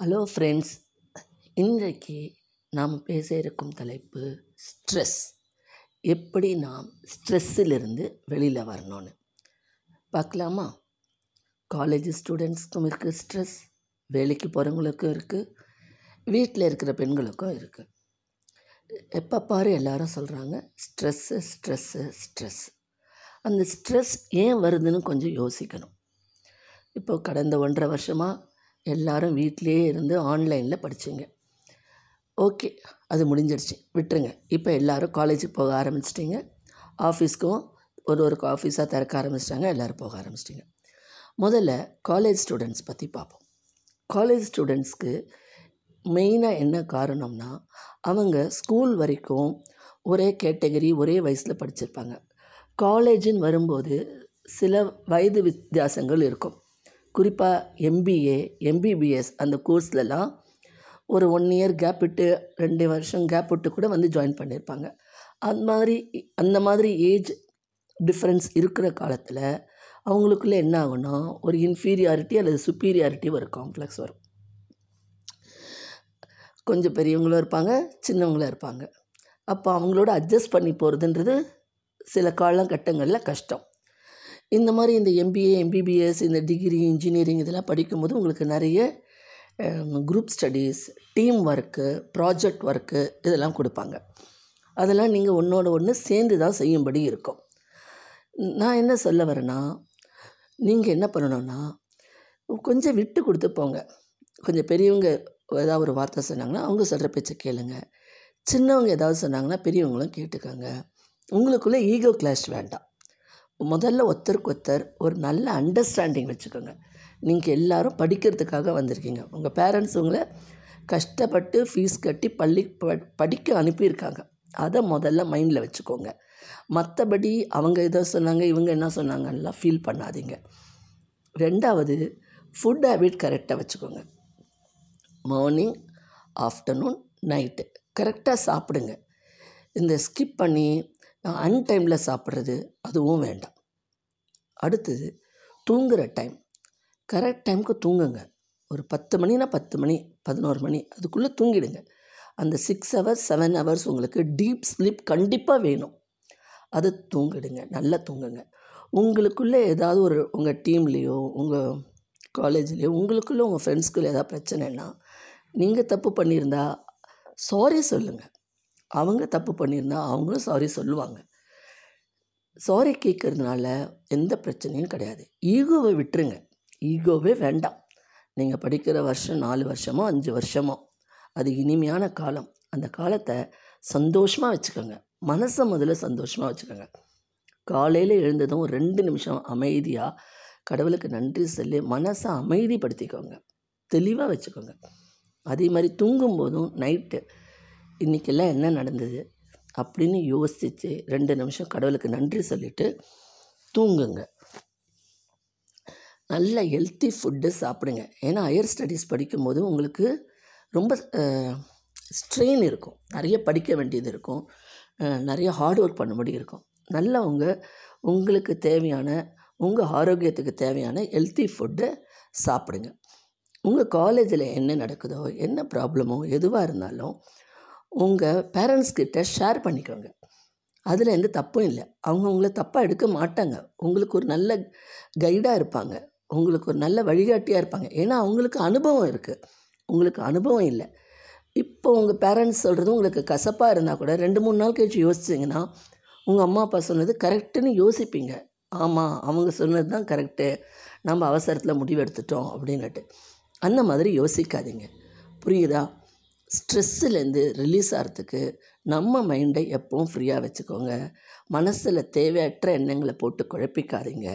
Hello friends இன்றைக்கு நாம் பேச இருக்கும் தலைப்பு ஸ்ட்ரெஸ் எப்படி நாம் ஸ்ட்ரெஸ்ஸிலிருந்து வெளியில் வரணும்னு. பார்க்கலாமா? காலேஜ் ஸ்டூடெண்ட்ஸ்க்கும் இருக்குது ஸ்ட்ரெஸ் வேலைக்கு போகிறவங்களுக்கும் இருக்குது வீட்டில் இருக்கிற பெண்களுக்கும் இருக்குது எப்போ பாரு எல்லாரும் சொல்கிறாங்க ஸ்ட்ரெஸ்ஸு ஸ்ட்ரெஸ்ஸு ஸ்ட்ரெஸ் அந்த ஸ்ட்ரெஸ் ஏன் வருதுன்னு கொஞ்சம் யோசிக்கணும். இப்போ கடந்த ஒன்றரை வருஷமாக எல்லாரும் வீட்டிலேயே இருந்து ஆன்லைனில் படிச்சிங்க. ஓகே அது முடிஞ்சிடுச்சு விட்டுருங்க. இப்போ எல்லோரும் காலேஜுக்கு போக ஆரம்பிச்சிட்டிங்க. ஆஃபீஸ்க்கும் ஒரு ஒரு ஆஃபீஸாக திறக்க ஆரம்பிச்சிட்டாங்க. எல்லோரும் போக ஆரம்பிச்சிட்டிங்க. முதல்ல காலேஜ் ஸ்டூடெண்ட்ஸ் பற்றி பார்ப்போம் காலேஜ் ஸ்டூடெண்ட்ஸ்க்கு மெயினாக என்ன காரணம்னா அவங்க ஸ்கூல் வரைக்கும் ஒரே கேட்டகரி ஒரே வயசில் படிச்சிருப்பாங்க. காலேஜுன்னு வரும்போது சில வயது வித்தியாசங்கள் இருக்கும். குறிப்பாக எம்பிஏ எம்பிபிஎஸ் அந்த கோர்ஸ்லலாம் ஒரு ஒன் இயர் கேப் விட்டு ரெண்டு வருஷம் கேப் விட்டு கூட வந்து ஜாயின் பண்ணியிருப்பாங்க அது மாதிரி அந்த மாதிரி ஏஜ் டிஃப்ரென்ஸ் இருக்கிற காலத்தில் அவங்களுக்குள்ளே என்ன ஆகும்னா ஒரு இன்ஃபீரியாரிட்டி அல்லது சுப்பீரியாரிட்டி ஒரு காம்ப்ளெக்ஸ் வரும். கொஞ்சம் பெரியவங்களும் இருப்பாங்க சின்னவங்களும் இருப்பாங்க. அப்போ அவங்களோட அட்ஜஸ்ட் பண்ணி போகிறதுன்றது சில காலகட்டங்களில் கஷ்டம். இந்த மாதிரி இந்த எம்பிஏ எம்பிபிஎஸ் இந்த டிகிரி இன்ஜினியரிங் இதெல்லாம் படிக்கும்போது உங்களுக்கு நிறைய group studies team work project work இதெல்லாம் கொடுப்பாங்க. அதெல்லாம் நீங்கள் ஒன்றோட ஒன்று சேர்ந்து தான் செய்யும்படி இருக்கும். நான் என்ன சொல்ல வரேன்னா நீங்கள் என்ன பண்ணணும்னா கொஞ்சம் விட்டு கொடுத்து போங்க. கொஞ்சம் பெரியவங்க ஏதாவது ஒரு வார்த்தை சொன்னாங்கன்னா அவங்க சொல்கிற பேச்சை கேளுங்க. சின்னவங்க ஏதாவது சொன்னாங்கன்னா பெரியவங்களும் கேட்டுக்கோங்க. உங்களுக்குள்ளே ஈகோ கிளாஷ் வேண்டாம். முதல்ல ஒருத்தருக்கு ஒருத்தர் ஒரு நல்ல அண்டர்ஸ்டாண்டிங் வச்சுக்கோங்க. நீங்கள் எல்லோரும் படிக்கிறதுக்காக வந்திருக்கீங்க. உங்கள் பேரண்ட்ஸ் உங்களை கஷ்டப்பட்டு ஃபீஸ் கட்டி பள்ளி ப படிக்க அனுப்பியிருக்காங்க. அதை முதல்ல மைண்டில் வச்சுக்கோங்க. மற்றபடி அவங்க எதோ சொன்னாங்க இவங்க என்ன சொன்னாங்கலாம் ஃபீல் பண்ணாதீங்க. ரெண்டாவது ஃபுட் ஹேபிட் கரெக்டாக வச்சுக்கோங்க. மார்னிங் ஆஃப்டர்நூன் நைட்டு கரெக்டாக சாப்பிடுங்க. இந்த ஸ்கிப் பண்ணி அன்டைமில் சாப்பிட்றது அதுவும் வேண்டாம். அடுத்தது தூங்குகிற டைம். கரெக்ட் டைமுக்கு தூங்குங்க. ஒரு பத்து மணினா பத்து மணி பதினோரு மணி அதுக்குள்ளே தூங்கிடுங்க. அந்த சிக்ஸ் ஹவர்ஸ் செவன் ஹவர்ஸ் உங்களுக்கு டீப் ஸ்லீப் கண்டிப்பாக வேணும். அது தூங்கிடுங்க நல்லா தூங்குங்க. உங்களுக்குள்ளே ஏதாவது ஒரு உங்கள் டீம்லேயோ உங்கள் காலேஜ்லேயோ உங்களுக்குள்ளே உங்கள் ஃப்ரெண்ட்ஸ்குள்ளே ஏதாவது பிரச்சனைனா நீங்கள் தப்பு பண்ணியிருந்தா சாரி சொல்லுங்கள் அவங்க தப்பு பண்ணியிருந்தா அவங்களும் சாரி சொல்லுவாங்க. சாரி கேட்கறதுனால எந்த பிரச்சனையும் கிடையாது. ஈகோவை விட்டுருங்க. ஈகோவே வேண்டாம். நீங்கள் படிக்கிற வருஷம் நாலு வருஷமோ அஞ்சு வருஷமோ அது இனிமையான காலம். அந்த காலத்தை சந்தோஷமாக வச்சுக்கோங்க. மனசை முதல்ல சந்தோஷமாக வச்சுக்கோங்க. காலையில் எழுந்ததும் ஒரு ரெண்டு நிமிஷம் அமைதியாக கடவுளுக்கு நன்றி சொல்லி மனசை அமைதிப்படுத்திக்கோங்க. தெளிவாக வச்சுக்கோங்க. அதே மாதிரி தூங்கும்போதும் நைட்டு இன்றைக்கெல்லாம் என்ன நடந்தது அப்படின்னு யோசித்து ரெண்டு நிமிஷம் கடவுளுக்கு நன்றி சொல்லிவிட்டு தூங்குங்க. நல்ல ஹெல்த்தி ஃபுட்டு சாப்பிடுங்க. ஏன்னா ஹையர் ஸ்டடீஸ் படிக்கும்போது உங்களுக்கு ரொம்ப ஸ்ட்ரெயின் இருக்கும். நிறைய படிக்க வேண்டியது இருக்கும். நிறைய ஹார்ட் ஒர்க் பண்ண வேண்டியது இருக்கும். நல்லா உங்கள் உங்களுக்கு தேவையான உங்கள் ஆரோக்கியத்துக்கு தேவையான ஹெல்த்தி ஃபுட்டை சாப்பிடுங்க. உங்கள் காலேஜில் என்ன நடக்குதோ என்ன ப்ராப்ளமோ எதுவாக இருந்தாலும் உங்கள் பேரண்ட்ஸ்கிட்ட ஷேர் பண்ணிக்கோங்க. அதில் எந்த தப்பும் இல்லை. அவங்க உங்களை தப்பாக எடுக்க மாட்டாங்க. உங்களுக்கு ஒரு நல்ல கைடாக இருப்பாங்க. உங்களுக்கு ஒரு நல்ல வழிகாட்டியாக இருப்பாங்க. ஏன்னா அவங்களுக்கு அனுபவம் இருக்குது உங்களுக்கு அனுபவம் இல்லை. இப்போ உங்கள் பேரண்ட்ஸ் சொல்கிறது உங்களுக்கு கசப்பாக இருந்தால் கூட ரெண்டு மூணு நாள் கழிச்சு யோசிச்சிங்கன்னா உங்கள் அம்மா அப்பா சொன்னது கரெக்டுன்னு யோசிப்பீங்க. ஆமாம் அவங்க சொன்னது தான் கரெக்டு நம்ம அவசரத்தில் முடிவெடுத்துட்டோம் அப்படின்னுட்டு. அந்த மாதிரி யோசிக்காதீங்க. புரியுதா? ஸ்ட்ரெஸ்ஸுலேருந்து ரிலீஸ் ஆகிறதுக்கு நம்ம மைண்டை எப்பவும் ஃப்ரீயாக வச்சுக்கோங்க. மனசில் தேவையற்ற எண்ணங்களை போட்டு குழப்பிக்காதீங்க.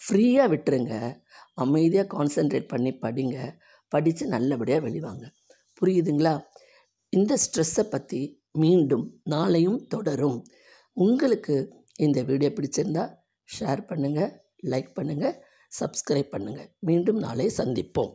ஃப்ரீயாக விட்டுருங்க. அமைதியாக கான்சென்ட்ரேட் பண்ணி படிங்க. படித்து நல்லபடியாக வெளிவாங்க. புரியுதுங்களா? இந்த ஸ்ட்ரெஸ்ஸை பற்றி மீண்டும் நாளையும் தொடரும். உங்களுக்கு இந்த வீடியோ பிடிச்சிருந்தா ஷேர் பண்ணுங்கள் லைக் பண்ணுங்கள் சப்ஸ்கிரைப் பண்ணுங்கள் மீண்டும் நாளை சந்திப்போம்.